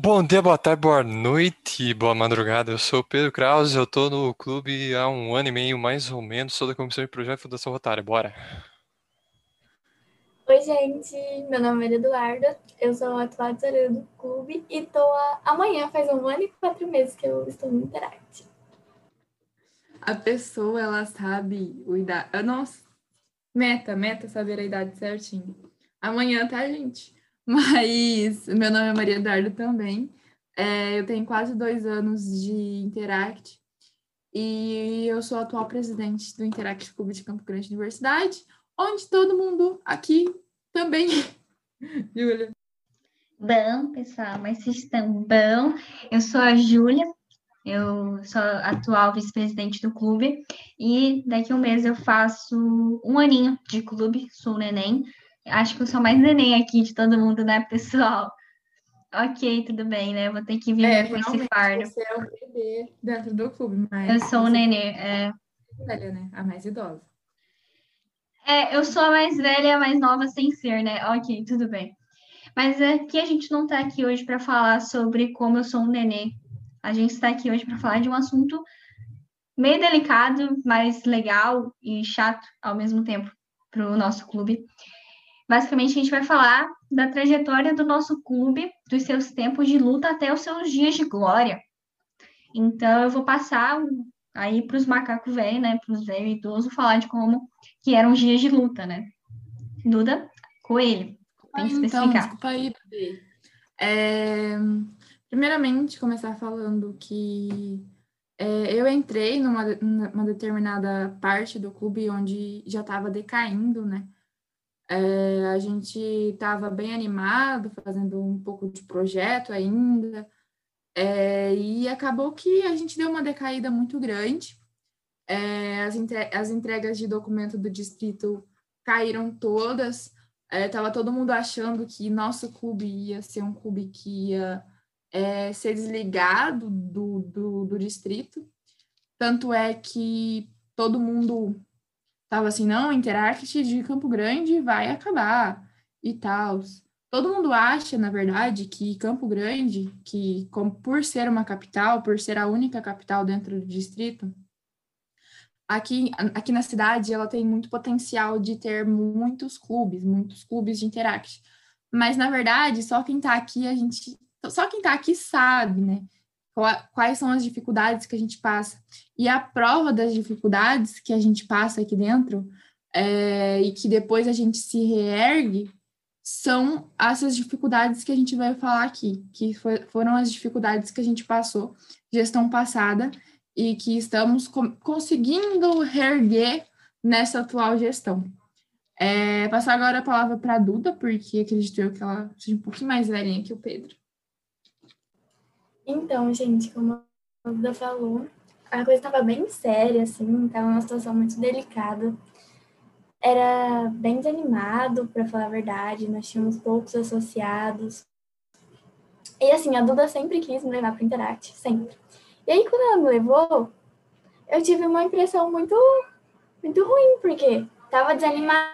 Bom dia, boa tarde, boa noite, boa madrugada. Eu sou o Pedro Krause, eu tô no clube há um ano e meio, mais ou menos. Sou da Comissão de Projeto e Fundação Rotária. Bora! Oi, gente. Meu nome é Eduardo. Eu sou atual tesoureira do clube e tô a... amanhã faz um ano e quatro meses que eu estou no Interact. A pessoa, ela sabe o idade. Nossa, meta, meta saber a idade certinho. Amanhã, tá, gente? Mas meu nome é Maria Eduardo também. É, eu tenho quase dois anos de Interact e eu sou atual presidente do Interact Clube de Campo Grande Universidade, onde todo mundo aqui também. Júlia. Bom, pessoal, mas vocês estão bom? Eu sou a Júlia, eu sou atual vice-presidente do clube e daqui a um mês eu faço um aninho de clube, sou neném. Acho que eu sou mais neném aqui de todo mundo, né, pessoal? Ok, tudo bem, né? Vou ter que viver é, com esse fardo. Você é o bebê dentro do clube, mas. Eu sou o nenê, é. Velha, né? A mais idosa. É, eu sou a mais velha, a mais nova sem ser, né? Ok, tudo bem. Mas aqui a gente não está aqui hoje para falar sobre como eu sou um nenê. A gente está aqui hoje para falar de um assunto meio delicado, mas legal e chato ao mesmo tempo para o nosso clube, Basicamente, a gente vai falar da trajetória do nosso clube, dos seus tempos de luta até os seus dias de glória. Então, eu vou passar aí para os macacos velhos, né, para os velhos idosos, falar de como que eram os dias de luta, né? Duda, coelho, tem que especificar. Então, desculpa aí, bebê. É, primeiramente, começar falando que é, eu entrei numa, numa determinada parte do clube onde já estava decaindo, né? É, a gente estava bem animado, fazendo um pouco de projeto ainda, é, e acabou que a gente deu uma decaída muito grande. É, as, entre as entregas de documento do distrito caíram todas, estava é, todo mundo achando que nosso clube ia ser um clube que ia é, ser desligado do, do, do distrito. Tanto é que todo mundo Tava assim, não, Interact de Campo Grande vai acabar e tal. Todo mundo acha, na verdade, que Campo Grande, que como, por ser uma capital, por ser a única capital dentro do distrito, aqui, aqui na cidade ela tem muito potencial de ter muitos clubes, muitos clubes de Interact. Mas, na verdade, só quem está aqui, a gente. Só quem está aqui sabe, né? Quais são as dificuldades que a gente passa. E a prova das dificuldades que a gente passa aqui dentro, é, e que depois a gente se reergue, são essas dificuldades que a gente vai falar aqui, que foi, foram as dificuldades que a gente passou gestão passada e que estamos conseguindo reerguer nessa atual gestão. É, passar agora a palavra para a Duda, porque acredito eu que ela seja um pouquinho mais velhinha que o Pedro. Então, gente, como a Duda falou, a coisa estava bem séria, assim, estava uma situação muito delicada. Era bem desanimado, para falar a verdade, nós tínhamos poucos associados. E assim, a Duda sempre quis me levar para Interact, sempre. E aí, quando ela me levou, eu tive uma impressão muito, muito ruim, porque tava desanimado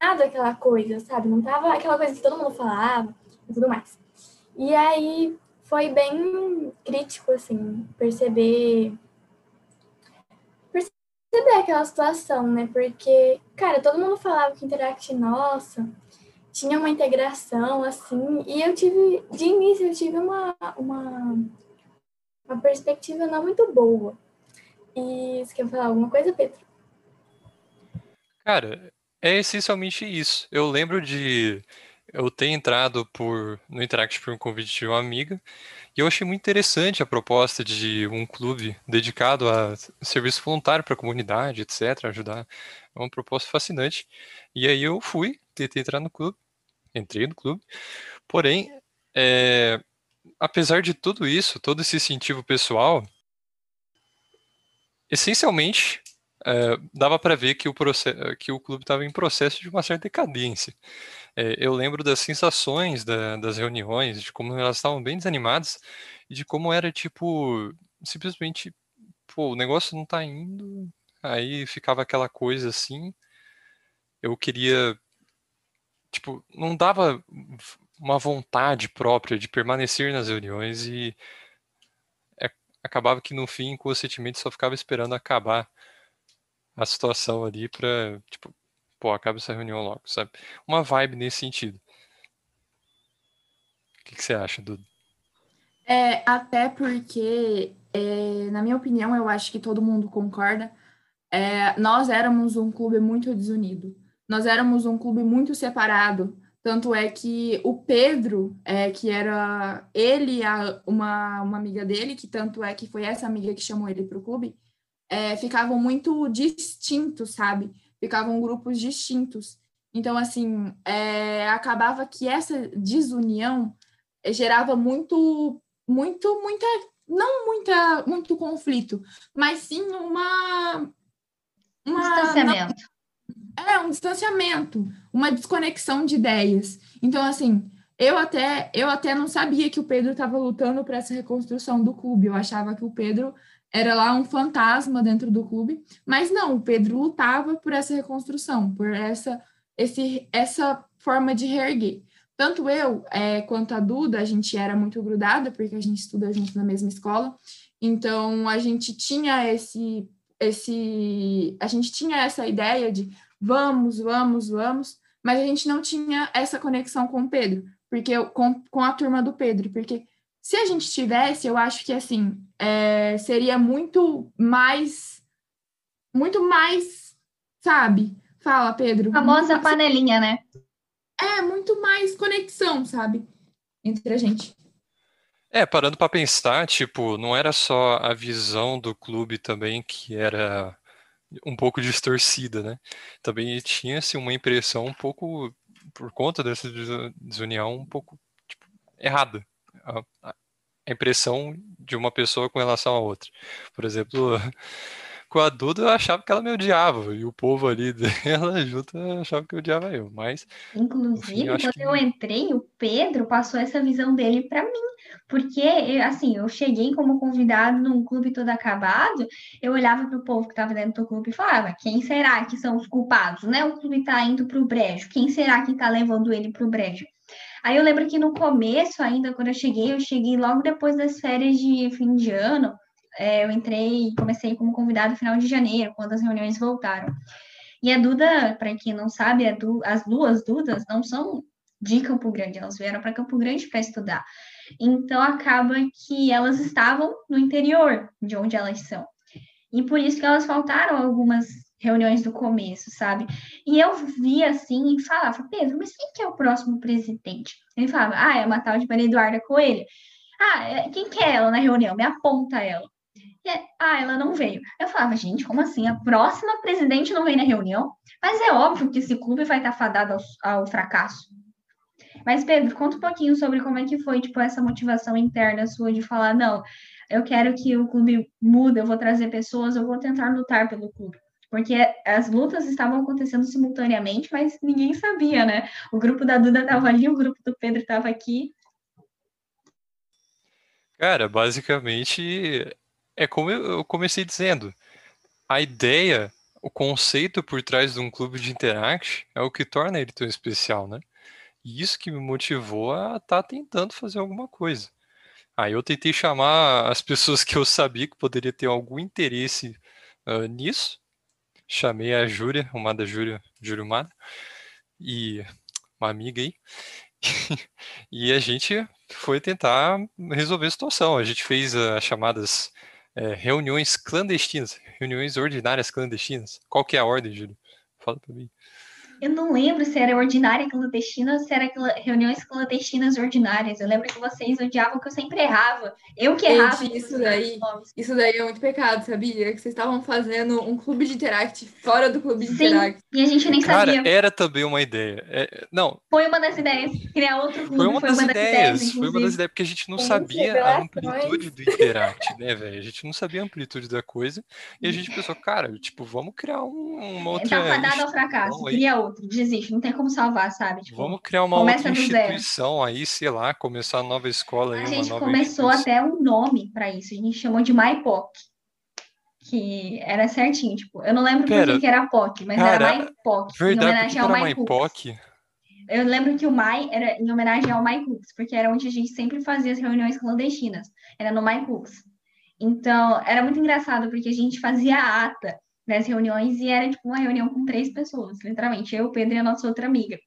aquela coisa, sabe? Não tava aquela coisa que todo mundo falava e tudo mais. E aí, foi bem crítico, assim, perceber. Perceber aquela situação, né? Porque, cara, todo mundo falava que Interact, nossa, tinha uma integração, assim, e eu tive, de início, eu tive uma, uma, uma perspectiva não muito boa. E você quer falar alguma coisa, Pedro? Cara, é essencialmente isso. Eu lembro de eu tenho entrado por, no Interact por um convite de uma amiga e eu achei muito interessante a proposta de um clube dedicado a serviço voluntário para a comunidade, etc., ajudar. É uma proposta fascinante. E aí eu fui, tentei entrar no clube, entrei no clube, porém, é, apesar de tudo isso, todo esse incentivo pessoal, essencialmente é, dava para ver que o, que o clube estava em processo de uma certa decadência. É, eu lembro das sensações da, das reuniões, de como elas estavam bem desanimadas, e de como era tipo, simplesmente, pô, o negócio não está indo, aí ficava aquela coisa assim. Eu queria, tipo, não dava uma vontade própria de permanecer nas reuniões e é, acabava que no fim, inconscientemente, só ficava esperando acabar a situação ali pra, tipo, pô, acaba essa reunião logo, sabe? Uma vibe nesse sentido. O que, que você acha, Dudu? É, até porque, é, na minha opinião, eu acho que todo mundo concorda, é, nós éramos um clube muito desunido. Nós éramos um clube muito separado. Tanto é que o Pedro, é, que era ele a, uma, uma amiga dele, que tanto é que foi essa amiga que chamou ele para o clube, é, ficavam muito distintos, sabe? Ficavam grupos distintos. Então, assim, é, acabava que essa desunião gerava muito, muito, muita, não muita, muito conflito, mas sim uma, uma distanciamento. É, um distanciamento, uma desconexão de ideias. Então, assim, eu até, eu até não sabia que o Pedro estava lutando para essa reconstrução do clube. Eu achava que o Pedro era lá um fantasma dentro do clube, mas não, o Pedro lutava por essa reconstrução, por essa, esse, essa forma de reerguer. Tanto eu é, quanto a Duda, a gente era muito grudada, porque a gente estuda junto na mesma escola, então a gente tinha esse, esse, a gente tinha essa ideia de vamos, vamos, vamos, mas a gente não tinha essa conexão com o Pedro, porque com, com a turma do Pedro, porque se a gente tivesse, eu acho que assim é, seria muito mais, muito mais, sabe? Fala, Pedro. A famosa panelinha, né? É muito mais conexão, sabe, entre a gente. É, parando para pensar, tipo, não era só a visão do clube também que era um pouco distorcida, né? Também tinha-se uma impressão um pouco, por conta dessa desunião, um pouco tipo, errada. A, a impressão de uma pessoa com relação a outra. Por exemplo, com a Duda eu achava que ela me odiava, e o povo ali dela junto achava que odiava eu, mas... Inclusive, eu quando que... eu entrei, o Pedro passou essa visão dele para mim, porque, assim, eu cheguei como convidado num clube todo acabado, eu olhava para o povo que estava dentro do clube e falava, quem será que são os culpados, né? O clube está indo para o brejo, quem será que está levando ele para o brejo? Aí eu lembro que no começo ainda, quando eu cheguei, eu cheguei logo depois das férias de fim de ano, é, eu entrei, comecei como convidado no final de janeiro, quando as reuniões voltaram. E a Duda, para quem não sabe, du as duas Dudas não são de Campo Grande, elas vieram para Campo Grande para estudar. Então acaba que elas estavam no interior de onde elas são. E por isso que elas faltaram algumas reuniões do começo, sabe? E eu via assim e falava, Pedro, mas quem que é o próximo presidente? Ele falava, ah, é uma tal de Maria Eduarda Coelho. Ah, é, quem que é ela na reunião? Me aponta ela. E, ah, ela não veio. Eu falava, gente, como assim? A próxima presidente não vem na reunião? Mas é óbvio que esse clube vai estar fadado ao, ao fracasso. Mas, Pedro, conta um pouquinho sobre como é que foi, tipo, essa motivação interna sua de falar, não, eu quero que o clube mude, eu vou trazer pessoas, eu vou tentar lutar pelo clube. Porque as lutas estavam acontecendo simultaneamente, mas ninguém sabia, né? O grupo da Duda estava ali, o grupo do Pedro estava aqui. Cara, basicamente é como eu comecei dizendo. A ideia, o conceito por trás de um clube de Interact é o que torna ele tão especial, né? E isso que me motivou a estar tá tentando fazer alguma coisa. Aí eu tentei chamar as pessoas que eu sabia que poderia ter algum interesse uh, nisso. Chamei a Júlia, uma da Júlia, Júlia Mada, e uma amiga aí. e a gente foi tentar resolver a situação. A gente fez as chamadas é, reuniões clandestinas, reuniões ordinárias clandestinas. Qual que é a ordem, Júlio? Fala para mim. Eu não lembro se era ordinária clandestina ou se era reuniões clandestinas ordinárias. Eu lembro que vocês odiavam que eu sempre errava. Eu que errava. Gente, isso daí, isso daí é muito pecado, sabia? Que vocês estavam fazendo um clube de Interact fora do clube de Sim, Interact. E a gente nem Cara, sabia. era também uma ideia. É, não. Foi uma das ideias. Criar outro clube foi uma, foi das, uma ideias, das ideias. Foi uma das ideias, porque a gente não sabia a amplitude do Interact, né, velho? A gente não sabia a amplitude da coisa. E a gente pensou, cara, tipo, vamos criar um, uma outra. Tá fadado ao fracasso. Cria outro outro, desiste, não tem como salvar, sabe? Tipo, Vamos criar uma outra instituição aí, sei lá, começar uma nova escola aí. A gente começou até um nome para isso, a gente chamou de MyPoc. Que era certinho, tipo, eu não lembro Pera, que era POC, mas cara, era MyPoc. Verdade, em homenagem ao MyPoc. eu lembro que o Mai era em homenagem ao Mai Cooks, porque era onde a gente sempre fazia as reuniões clandestinas. Era no Mai Cooks. Então, era muito engraçado, porque a gente fazia a ata das reuniões e era, tipo, uma reunião com três pessoas, literalmente. Eu, Pedro e a nossa outra amiga.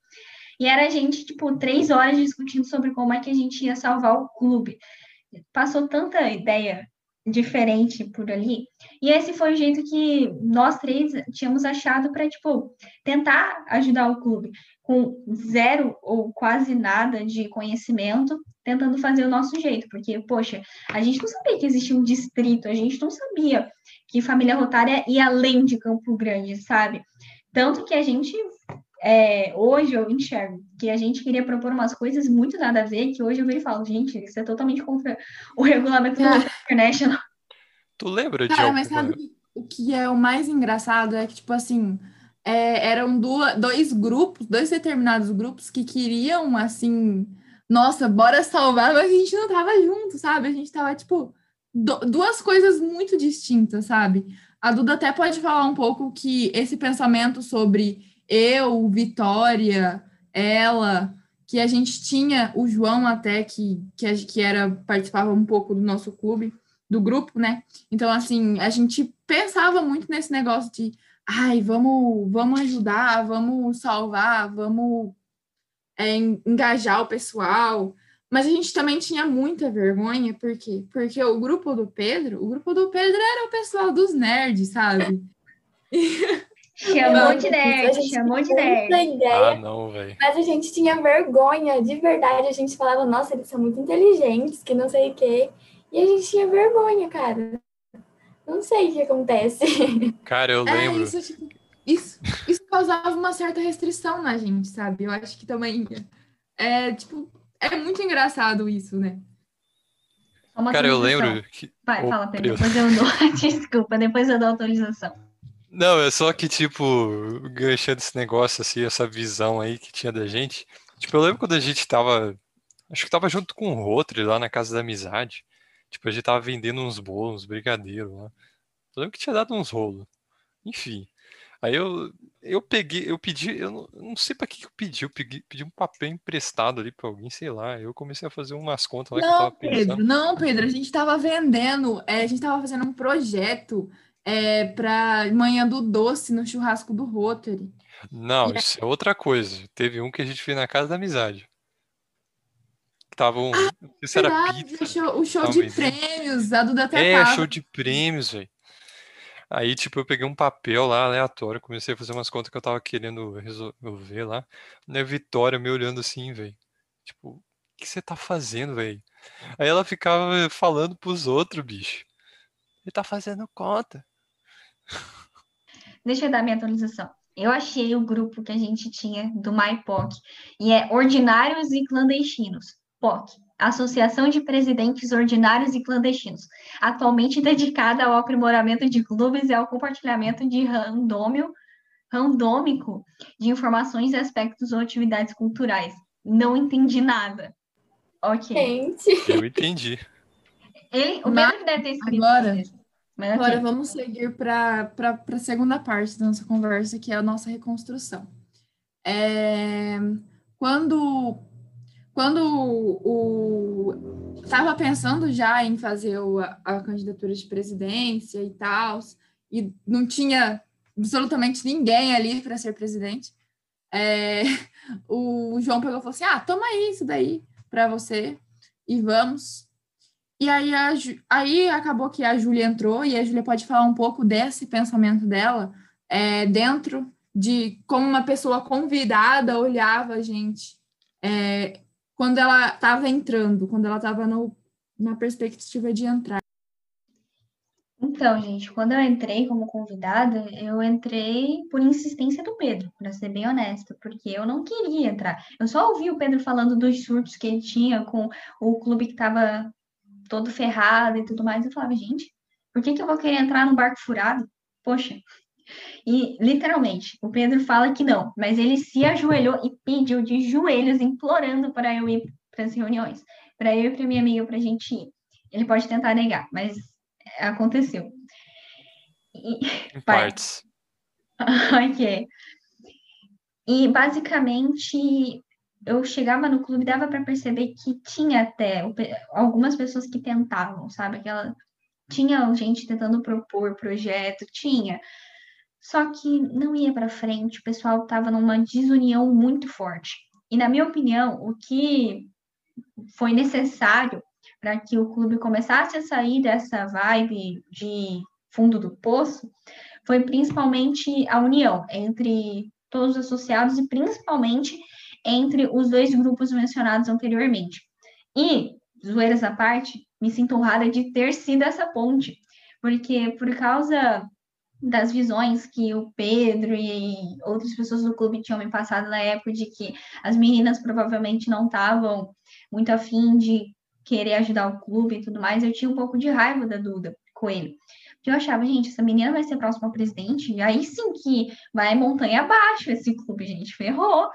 E era a gente, tipo, três horas discutindo sobre como é que a gente ia salvar o clube. Passou tanta ideia diferente por ali. E esse foi o jeito que nós três tínhamos achado para, tipo, tentar ajudar o clube com zero ou quase nada de conhecimento, tentando fazer o nosso jeito, porque, poxa, a gente não sabia que existia um distrito, a gente não sabia que família rotária ia além de Campo Grande, sabe? Tanto que a gente é, hoje eu enxergo que a gente queria propor umas coisas muito nada a ver, que hoje eu vejo e falo, gente, isso é totalmente contra o regulamento Ah. do International. Tu lembra de Cara, mas alguma... sabe o que é o mais engraçado? É que, tipo assim, é, eram duas, dois grupos, dois determinados grupos que queriam, assim, nossa, bora salvar, mas a gente não tava junto, sabe? A gente tava, tipo, duas coisas muito distintas, sabe? A Duda até pode falar um pouco que esse pensamento sobre eu, Vitória, ela, que a gente tinha o João até, que, que, que era, participava um pouco do nosso clube, do grupo, né? Então, assim, a gente pensava muito nesse negócio de, ai, vamos, vamos ajudar, vamos salvar, vamos é, en- engajar o pessoal. Mas a gente também tinha muita vergonha, por quê? Porque o grupo do Pedro, o grupo do Pedro era o pessoal dos nerds, sabe? Chamou de nerd, chamou de nerd. ideia, Ah, não, velho. mas a gente tinha vergonha, de verdade. A gente falava, nossa, eles são muito inteligentes, que não sei o quê. E a gente tinha vergonha, cara. Não sei o que acontece. Cara, eu É, lembro. isso, tipo, isso, isso causava uma certa restrição na gente, sabe? Eu acho que também é, tipo, é muito engraçado isso, né? Uma Cara, eu lembro que. Vai, fala, Pedro, depois eu dou. Desculpa, depois eu dou a autorização. Não, é só que, tipo, ganchando esse negócio, assim, essa visão aí que tinha da gente. Tipo, eu lembro quando a gente tava. Acho que tava junto com o Rotary lá na Casa da Amizade. Tipo, a gente tava vendendo uns bolos, uns brigadeiros lá. Eu lembro que tinha dado uns rolos. Enfim. Aí eu, eu peguei, eu pedi, eu não, eu não sei pra que que eu pedi, eu pedi, pedi um papel emprestado ali pra alguém, sei lá. Eu comecei a fazer umas contas lá que eu Não, tava Pedro, não, Pedro, a gente tava vendendo, é, a gente tava fazendo um projeto é, para manhã do doce no churrasco do Rotary. Não, isso é outra coisa. Teve um que a gente fez na Casa da Amizade. Tava um, não sei se era Verdade, pizza. o show, o show de vendendo. prêmios, a Duda até É, tava. show de prêmios, velho. Aí, tipo, eu peguei um papel lá aleatório, comecei a fazer umas contas que eu tava querendo resolver lá. A Vitória me olhando assim, velho. Tipo, o que você tá fazendo, velho? Aí ela ficava falando pros outros, bicho. Ele tá fazendo conta. Deixa eu dar minha atualização. Eu achei o grupo que a gente tinha do MyPOC, e é Ordinários e Clandestinos. POC, Associação de Presidentes Ordinários e Clandestinos, atualmente dedicada ao aprimoramento de clubes e ao compartilhamento de randômio, randômico de informações e aspectos ou atividades culturais. Não entendi nada. Ok. Gente, Eu entendi. Ele, o Mas Pedro deve ter escrito agora- isso. Mas. Agora vamos seguir para a segunda parte da nossa conversa, que é a nossa reconstrução. É, quando quando o estava pensando já em fazer o- a, candidatura de presidência e tal, e não tinha absolutamente ninguém ali para ser presidente, é, o João pegou e falou assim: ah, toma isso daí para você e vamos. E aí, a aí acabou que a Júlia entrou e a Júlia pode falar um pouco desse pensamento dela é, dentro de como uma pessoa convidada olhava a gente é, quando ela estava entrando, quando ela estava na perspectiva de entrar. Então, gente, quando eu entrei como convidada, eu entrei por insistência do Pedro, para ser bem honesta, porque eu não queria entrar. Eu só ouvi o Pedro falando dos surtos que ele tinha com o clube que estava todo ferrado e tudo mais. Eu falava, gente, por que que eu vou querer entrar num barco furado? Poxa. E, literalmente, o Pedro fala que não, mas ele se ajoelhou e pediu de joelhos, implorando para eu ir para as reuniões, para eu e para minha amiga, para a gente ir. Ele pode tentar negar, mas aconteceu. E- Em partes. ok. E basicamente eu chegava no clube, dava para perceber que tinha até algumas pessoas que tentavam, sabe? Aquela tinha gente tentando propor projeto, tinha. Só que não ia para frente, o pessoal estava numa desunião muito forte. E na minha opinião, o que foi necessário para que o clube começasse a sair dessa vibe de fundo do poço foi principalmente a união entre todos os associados e principalmente entre os dois grupos mencionados anteriormente. E, zoeiras à parte, me sinto honrada de ter sido essa ponte, porque por causa das visões que o Pedro e outras pessoas do clube tinham me passado na época de que as meninas provavelmente não estavam muito afim de querer ajudar o clube e tudo mais, eu tinha um pouco de raiva da Duda com ele. Porque eu achava, gente, essa menina vai ser próxima presidente, e aí sim que vai montanha abaixo esse clube, gente, ferrou.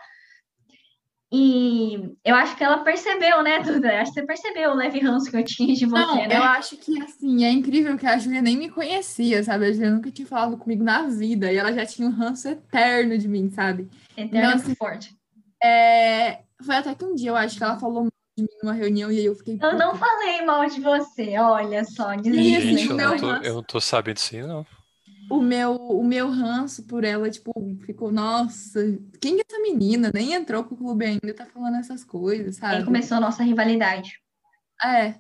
E eu acho que ela percebeu, né, Duda? Eu acho que você percebeu o leve ranço que eu tinha de você, Não, né? eu acho que, assim, é incrível que a Júlia nem me conhecia, sabe? A Júlia nunca tinha falado comigo na vida, e ela já tinha um ranço eterno de mim, sabe? Eterno então, assim, forte. É... Foi até que um dia eu acho que ela falou de mim numa reunião e aí eu fiquei. Eu não falei mal de você, olha só. Gente, eu não, tô, eu não tô sabendo disso, não. O meu, o meu ranço por ela, tipo, ficou, nossa, quem é essa menina? Nem entrou pro clube ainda, tá falando essas coisas, sabe? Aí começou a nossa rivalidade. É.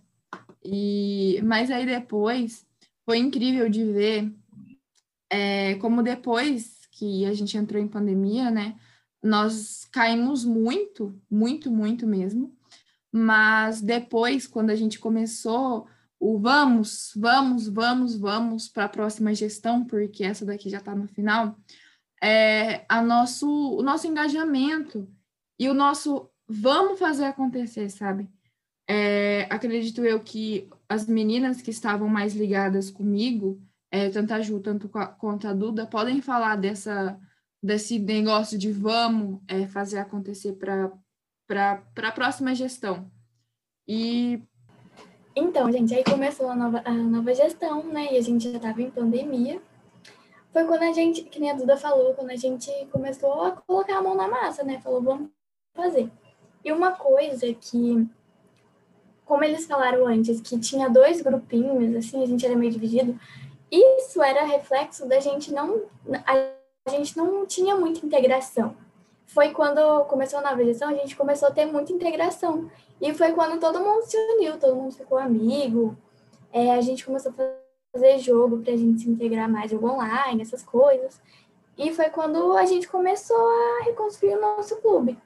E, mas aí depois foi incrível de ver é, como depois que a gente entrou em pandemia, né? Nós caímos muito, muito, muito mesmo mas depois, quando a gente começou o vamos, vamos, vamos, vamos para a próxima gestão, porque essa daqui já está no final, é, a nosso, o nosso engajamento e o nosso vamos fazer acontecer, sabe? É, acredito eu que as meninas que estavam mais ligadas comigo, é, tanto a Ju tanto quanto a Duda, podem falar dessa, desse negócio de vamos é, fazer acontecer para a próxima gestão. E. Então, gente, aí começou a nova, a nova gestão, né? E a gente já estava em pandemia. Foi quando a gente, que nem a Duda falou, quando a gente começou a colocar a mão na massa, né? Falou, vamos fazer. E uma coisa que, como eles falaram antes, que tinha dois grupinhos, assim, a gente era meio dividido, isso era reflexo da gente não. A gente não tinha muita integração foi quando começou a nova a gente começou a ter muita integração. E foi quando todo mundo se uniu, todo mundo ficou amigo. É, a gente começou a fazer jogo para a gente se integrar mais, jogo online, essas coisas. E foi quando a gente começou a reconstruir o nosso clube.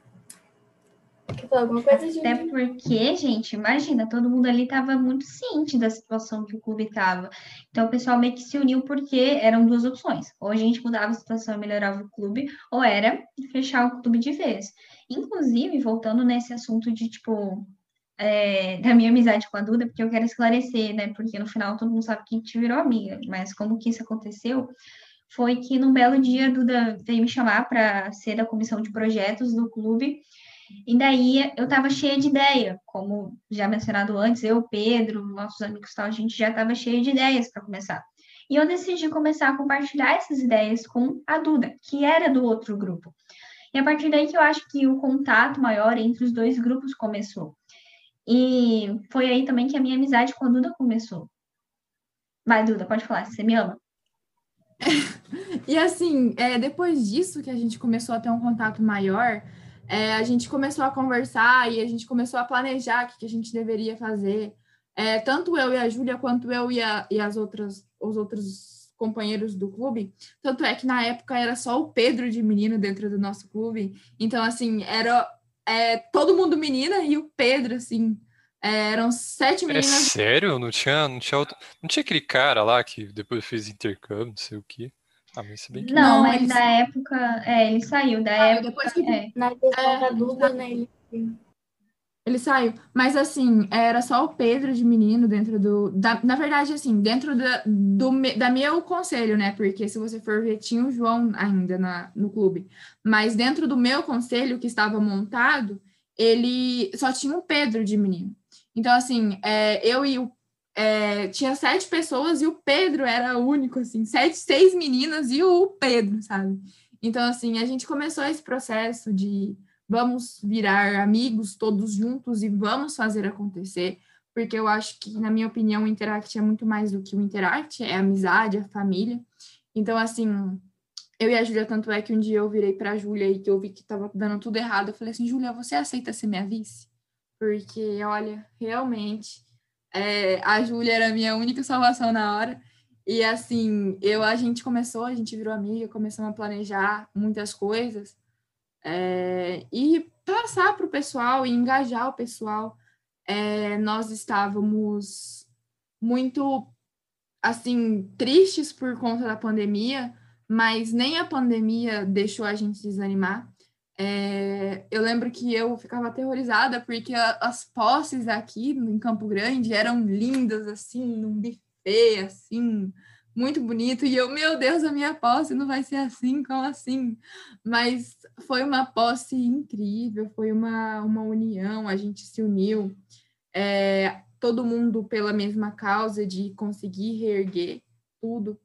Quer falar alguma coisa, gente? Até porque, gente, imagina, todo mundo ali estava muito ciente da situação que o clube estava. Então, o pessoal meio que se uniu porque eram duas opções. Ou a gente mudava a situação e melhorava o clube, ou era fechar o clube de vez. Inclusive, voltando nesse assunto de, tipo, é, da minha amizade com a Duda, porque eu quero esclarecer, né? Porque no final todo mundo sabe que a gente virou amiga, mas como que isso aconteceu? Foi que num belo dia a Duda veio me chamar para ser da comissão de projetos do clube e daí eu estava cheia de ideia, como já mencionado antes, eu, Pedro, nossos amigos tal, a gente já estava cheia de ideias para começar. E eu decidi começar a compartilhar essas ideias com a Duda, que era do outro grupo. E a partir daí que eu acho que o contato maior entre os dois grupos começou. E foi aí também que a minha amizade com a Duda começou. Vai, Duda, pode falar, você me ama. e assim, é, depois disso que a gente começou a ter um contato maior, é, a gente começou a conversar e a gente começou a planejar o que, que a gente deveria fazer. É, tanto eu e a Júlia, quanto eu e, a, e as outras, os outros companheiros do clube. Tanto é que na época era só o Pedro de menino dentro do nosso clube. Então, assim, era é, todo mundo menina e o Pedro, assim, é, eram sete é meninas. É sério? Não tinha, não tinha, outro... não tinha aquele cara lá que depois fez intercâmbio, não sei o quê. Ah, mas se bem que... Não, mas na época. É, ele saiu. Da época. Depois que... é. Na questão é, da Duda, né? Ele... ele saiu. Mas assim, era só o Pedro de menino dentro do. Da, na verdade, assim, dentro da, do, da meu conselho, né? Porque se você for ver, tinha o João ainda na, no clube. Mas dentro do meu conselho, que estava montado, ele só tinha o Pedro de menino. Então, assim, é, eu e o é, tinha sete pessoas e o Pedro era único, assim, sete, seis meninas e o Pedro, sabe? Então, assim, a gente começou esse processo de vamos virar amigos todos juntos e vamos fazer acontecer, porque eu acho que, na minha opinião, o Interact é muito mais do que o Interact, é amizade, é família. Então, assim, eu e a Júlia, tanto é que um dia eu virei para a Júlia e que eu vi que estava dando tudo errado, eu falei assim, Júlia, você aceita ser minha vice? Porque, olha, realmente, é, a Júlia era a minha única salvação na hora. E assim, eu a gente começou, a gente virou amiga, começamos a planejar muitas coisas é, e passar para o pessoal e engajar o pessoal. É, nós estávamos muito assim tristes por conta da pandemia, mas nem a pandemia deixou a gente desanimar. É, eu lembro que eu ficava aterrorizada porque a, as posses aqui em Campo Grande eram lindas, assim, num buffet, assim, muito bonito. E eu, meu Deus, a minha posse não vai ser assim, como assim? Mas foi uma posse incrível, foi uma, uma união, a gente se uniu, é, todo mundo pela mesma causa de conseguir reerguer tudo.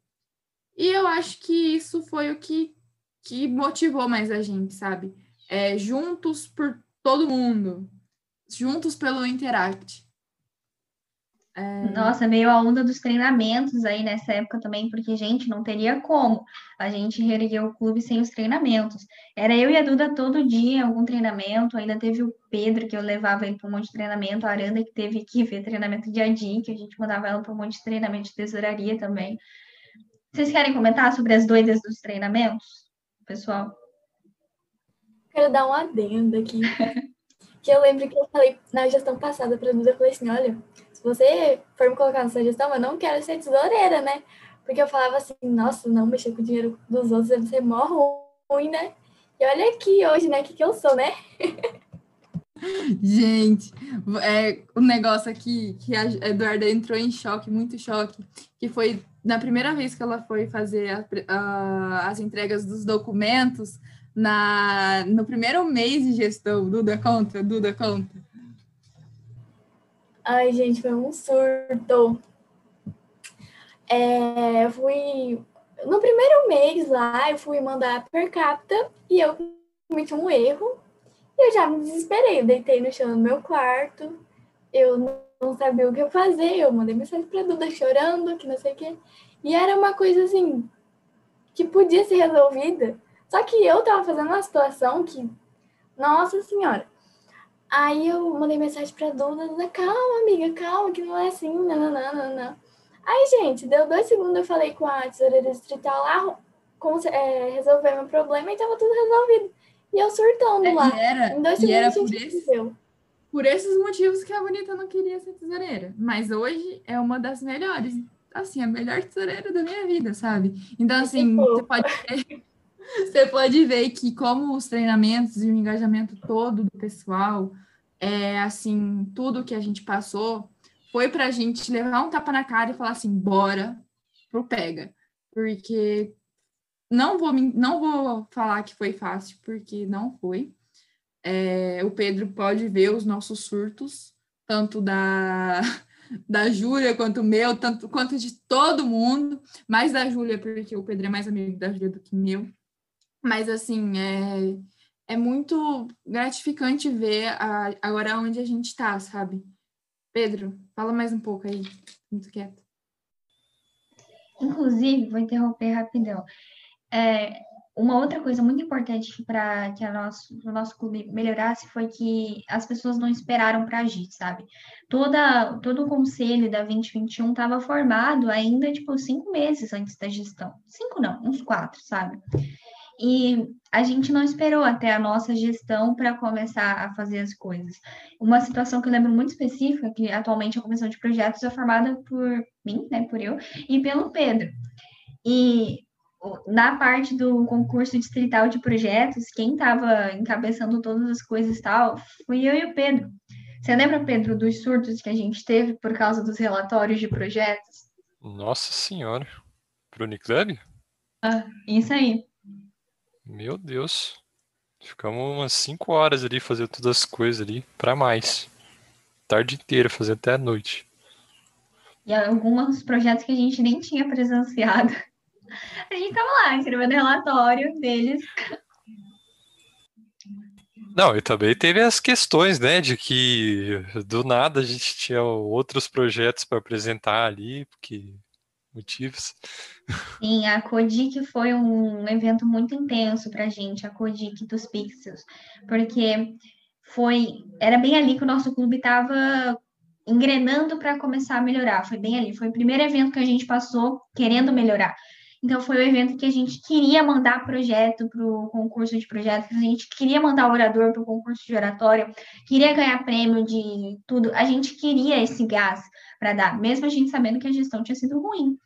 E eu acho que isso foi o que, que motivou mais a gente, sabe? É, juntos por todo mundo, juntos pelo Interact. É... Nossa, meio a onda dos treinamentos aí nessa época também, porque, gente, não teria como a gente reerguer o clube sem os treinamentos. Era eu e a Duda todo dia, algum treinamento, ainda teve o Pedro, que eu levava ele para um monte de treinamento, a Aranda, que teve que ver treinamento dia a dia, que a gente mandava ela para um monte de treinamento de tesouraria também. Vocês querem comentar sobre as doidas dos treinamentos, pessoal? Quero dar um adendo aqui. que eu lembro que eu falei na gestão passada para Duda, eu falei assim, olha, se você for me colocar nessa gestão, eu não quero ser tesoureira, né? Porque eu falava assim, nossa, não mexer com o dinheiro dos outros deve ser mó ruim, né? E olha aqui hoje, né, o que, que eu sou, né? Gente, é, o negócio aqui que a Eduarda entrou em choque, muito choque, que foi na primeira vez que ela foi fazer a, a, as entregas dos documentos, na, no primeiro mês de gestão. Duda, conta, Duda, conta. Ai, gente, foi um surto. É, eu fui. No primeiro mês lá, eu fui mandar per capita e eu cometi um erro. E eu já me desesperei. Eu deitei no chão do meu quarto. Eu não sabia o que eu fazer. Eu mandei mensagem pra Duda chorando, que não sei o quê. E era uma coisa assim que podia ser resolvida só que eu tava fazendo uma situação que, nossa senhora. Aí eu mandei mensagem pra Duda, Duda, calma, amiga, calma, que não é assim, não, não, não, não. Aí, gente, deu dois segundos, eu falei com a tesoureira distrital lá, é, resolver meu problema e tava tudo resolvido. E eu surtando é, lá. E era, em dois e era por, esse, por esses motivos que a Bonita não queria ser tesoureira. Mas hoje é uma das melhores. Assim, a melhor tesoureira da minha vida, sabe? Então, assim, você pode ter você pode ver que como os treinamentos e o engajamento todo do pessoal, é assim, tudo que a gente passou foi para a gente levar um tapa na cara e falar assim, bora pro pega, porque não vou não vou falar que foi fácil, porque não foi. É, o Pedro pode ver os nossos surtos, tanto da da Júlia quanto meu, tanto quanto de todo mundo, mais da Júlia, porque o Pedro é mais amigo da Júlia do que meu. Mas, assim, é, é muito gratificante ver a, agora onde a gente está, sabe? Pedro, fala mais um pouco aí, muito quieto. Inclusive, vou interromper rapidão. É, uma outra coisa muito importante para que a nosso, o nosso clube melhorasse foi que as pessoas não esperaram para agir, sabe? Toda, todo o conselho da 2021 estava formado ainda, tipo, cinco meses antes da gestão. Cinco não, uns quatro, sabe? E a gente não esperou até a nossa gestão para começar a fazer as coisas. Uma situação que eu lembro muito específica, que atualmente a comissão de projetos é formada por mim, né, por eu, e pelo Pedro. E na parte do concurso distrital de projetos, quem estava encabeçando todas as coisas e tal, fui eu e o Pedro. Você lembra, Pedro, dos surtos que a gente teve por causa dos relatórios de projetos? Nossa Senhora. Pro Uniclub? Ah, isso aí. Meu Deus. Ficamos umas 5 horas ali fazendo todas as coisas ali, para mais. Tarde inteira, fazendo até a noite. E alguns projetos que a gente nem tinha presenciado. A gente tava lá escrevendo relatório deles. Não, e também teve as questões, né, de que do nada a gente tinha outros projetos para apresentar ali, porque motivos. Sim, a Codic foi um evento muito intenso para a gente, a Codic dos Pixels, porque foi, era bem ali que o nosso clube estava engrenando para começar a melhorar. Foi bem ali, foi o primeiro evento que a gente passou querendo melhorar. Então, foi o evento que a gente queria mandar projeto para o concurso de projetos, a gente queria mandar orador para o concurso de oratória, queria ganhar prêmio de tudo. A gente queria esse gás para dar, mesmo a gente sabendo que a gestão tinha sido ruim.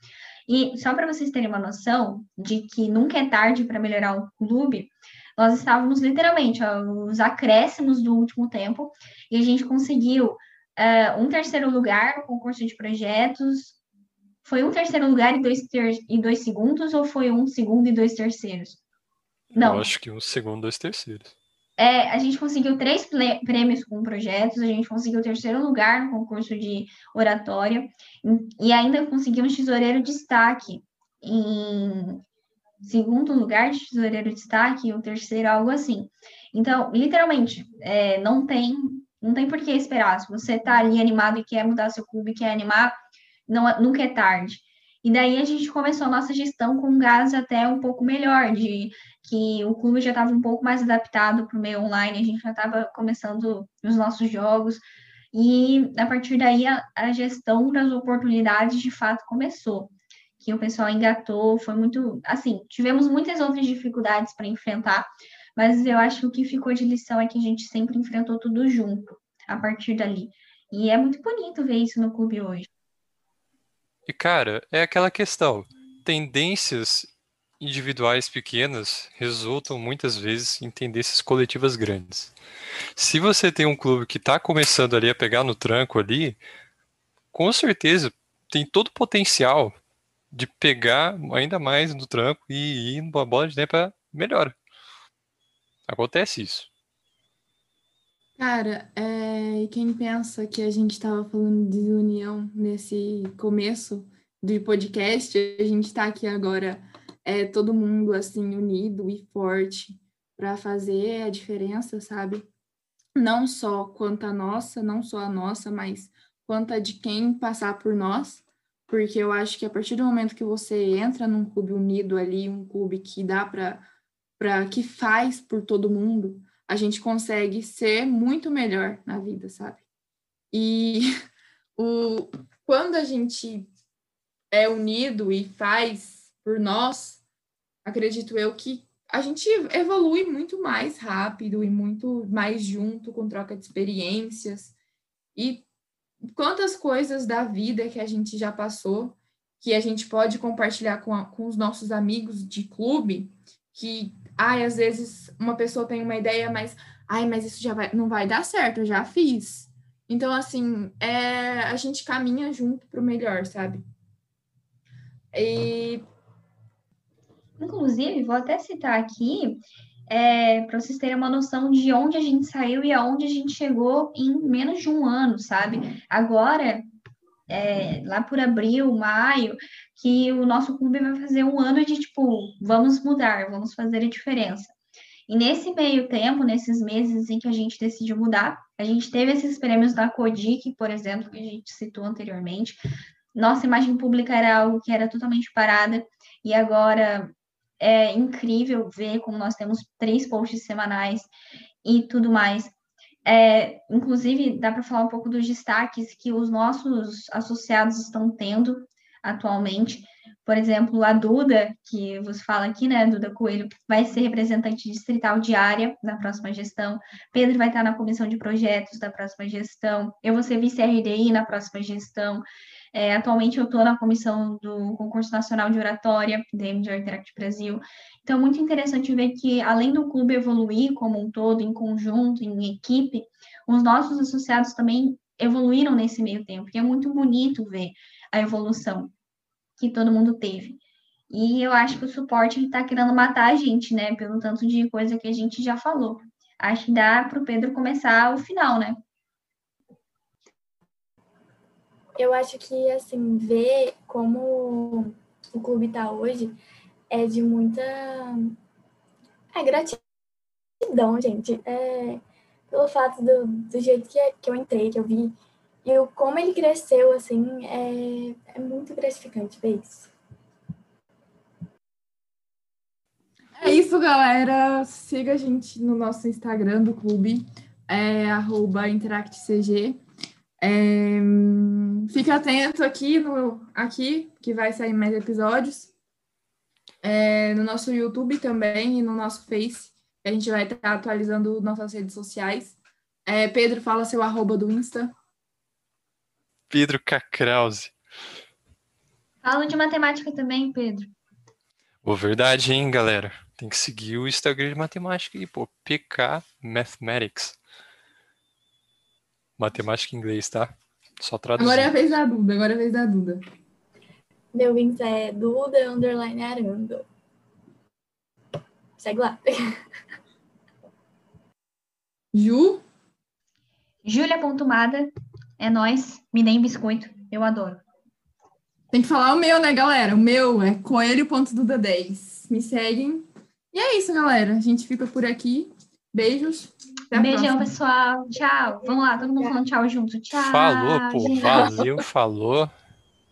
E só para vocês terem uma noção de que nunca é tarde para melhorar um clube, nós estávamos literalmente os acréscimos do último tempo e a gente conseguiu uh, um terceiro lugar no concurso de projetos. Foi um terceiro lugar e dois, ter e dois segundos ou foi um segundo e dois terceiros? Não. Eu acho que um segundo e dois terceiros. É, a gente conseguiu três prêmios com projetos, a gente conseguiu o terceiro lugar no concurso de oratória e ainda conseguiu um tesoureiro destaque em segundo lugar de tesoureiro destaque e o terceiro algo assim. Então, literalmente, é, não tem não tem por que esperar. Se você está ali animado e quer mudar seu clube, quer animar, não, nunca é tarde. E daí a gente começou a nossa gestão com gás até um pouco melhor, de que o clube já estava um pouco mais adaptado para o meio online, a gente já estava começando os nossos jogos, e a partir daí a, a gestão das oportunidades de fato começou, que o pessoal engatou, foi muito, assim, tivemos muitas outras dificuldades para enfrentar, mas eu acho que o que ficou de lição é que a gente sempre enfrentou tudo junto, a partir dali. E é muito bonito ver isso no clube hoje. E, cara, é aquela questão. Tendências individuais pequenas resultam muitas vezes em tendências coletivas grandes. Se você tem um clube que está começando ali a pegar no tranco ali, com certeza tem todo o potencial de pegar ainda mais no tranco e ir numa bola de para melhor. Acontece isso. Cara, é, quem pensa que a gente estava falando de união nesse começo do podcast, a gente está aqui agora, é, todo mundo assim, unido e forte para fazer a diferença, sabe? Não só quanto a nossa, não só a nossa, mas quanto a de quem passar por nós, porque eu acho que a partir do momento que você entra num clube unido ali, um clube que dá para que faz por todo mundo, a gente consegue ser muito melhor na vida, sabe? E o, quando a gente é unido e faz por nós, acredito eu que a gente evolui muito mais rápido e muito mais junto, com troca de experiências. E quantas coisas da vida que a gente já passou, que a gente pode compartilhar com, a, com os nossos amigos de clube, que ai, às vezes uma pessoa tem uma ideia, mas ai, mas isso já vai, não vai dar certo, eu já fiz. Então, assim, é, a gente caminha junto para o melhor, sabe? E... Inclusive, vou até citar aqui, é, para vocês terem uma noção de onde a gente saiu e aonde a gente chegou em menos de um ano, sabe? Agora, é, lá por abril, maio, que o nosso clube vai fazer um ano de tipo, vamos mudar, vamos fazer a diferença. E nesse meio tempo, nesses meses em que a gente decidiu mudar, a gente teve esses prêmios da Codic, por exemplo, que a gente citou anteriormente. Nossa imagem pública era algo que era totalmente parada, e agora é incrível ver como nós temos três posts semanais e tudo mais. É, inclusive, dá para falar um pouco dos destaques que os nossos associados estão tendo atualmente. Por exemplo, a Duda, que você fala aqui, né, Duda Coelho, vai ser representante distrital de área na próxima gestão. Pedro vai estar na comissão de projetos da próxima gestão. Eu vou ser vice-RDI na próxima gestão. É, atualmente eu estou na comissão do concurso nacional de oratória da MJ Interact Brasil. Então, é muito interessante ver que, além do clube evoluir como um todo, em conjunto, em equipe, os nossos associados também evoluíram nesse meio tempo. E é muito bonito ver a evolução que todo mundo teve. E eu acho que o suporte está querendo matar a gente, né? Pelo tanto de coisa que a gente já falou. Acho que dá para o Pedro começar o final, né? Eu acho que, assim, ver como o clube está hoje é de muita é, gratidão, gente. É, pelo fato do, do jeito que, que eu entrei, que eu vi, e o, como ele cresceu, assim, é, é muito gratificante ver isso. É isso, galera. Siga a gente no nosso Instagram do clube, é arroba InteractCG. É, fique atento aqui, no, aqui, que vai sair mais episódios. É, no nosso YouTube também e no nosso Face. A gente vai estar atualizando nossas redes sociais. É, Pedro, fala seu arroba do Insta. Pedro Cacrause. Fala de matemática também, Pedro. Verdade, hein, galera? Tem que seguir o Instagram de matemática aí, pô. PK Mathematics. Matemática em inglês, tá? Só traduzir. Agora é a vez da Duda, agora é a vez da Duda. Meu Insta é Duda Underline Arando. Segue lá. Ju? Júlia.mada. É nós. Me deem biscoito. Eu adoro. Tem que falar o meu, né, galera? O meu é coelho.duda10. Me seguem. E é isso, galera. A gente fica por aqui. Beijos. Até Beijão, pessoal. Tchau. Vamos lá, todo mundo falando tchau junto. Tchau. Falou, pô. Valeu, falou.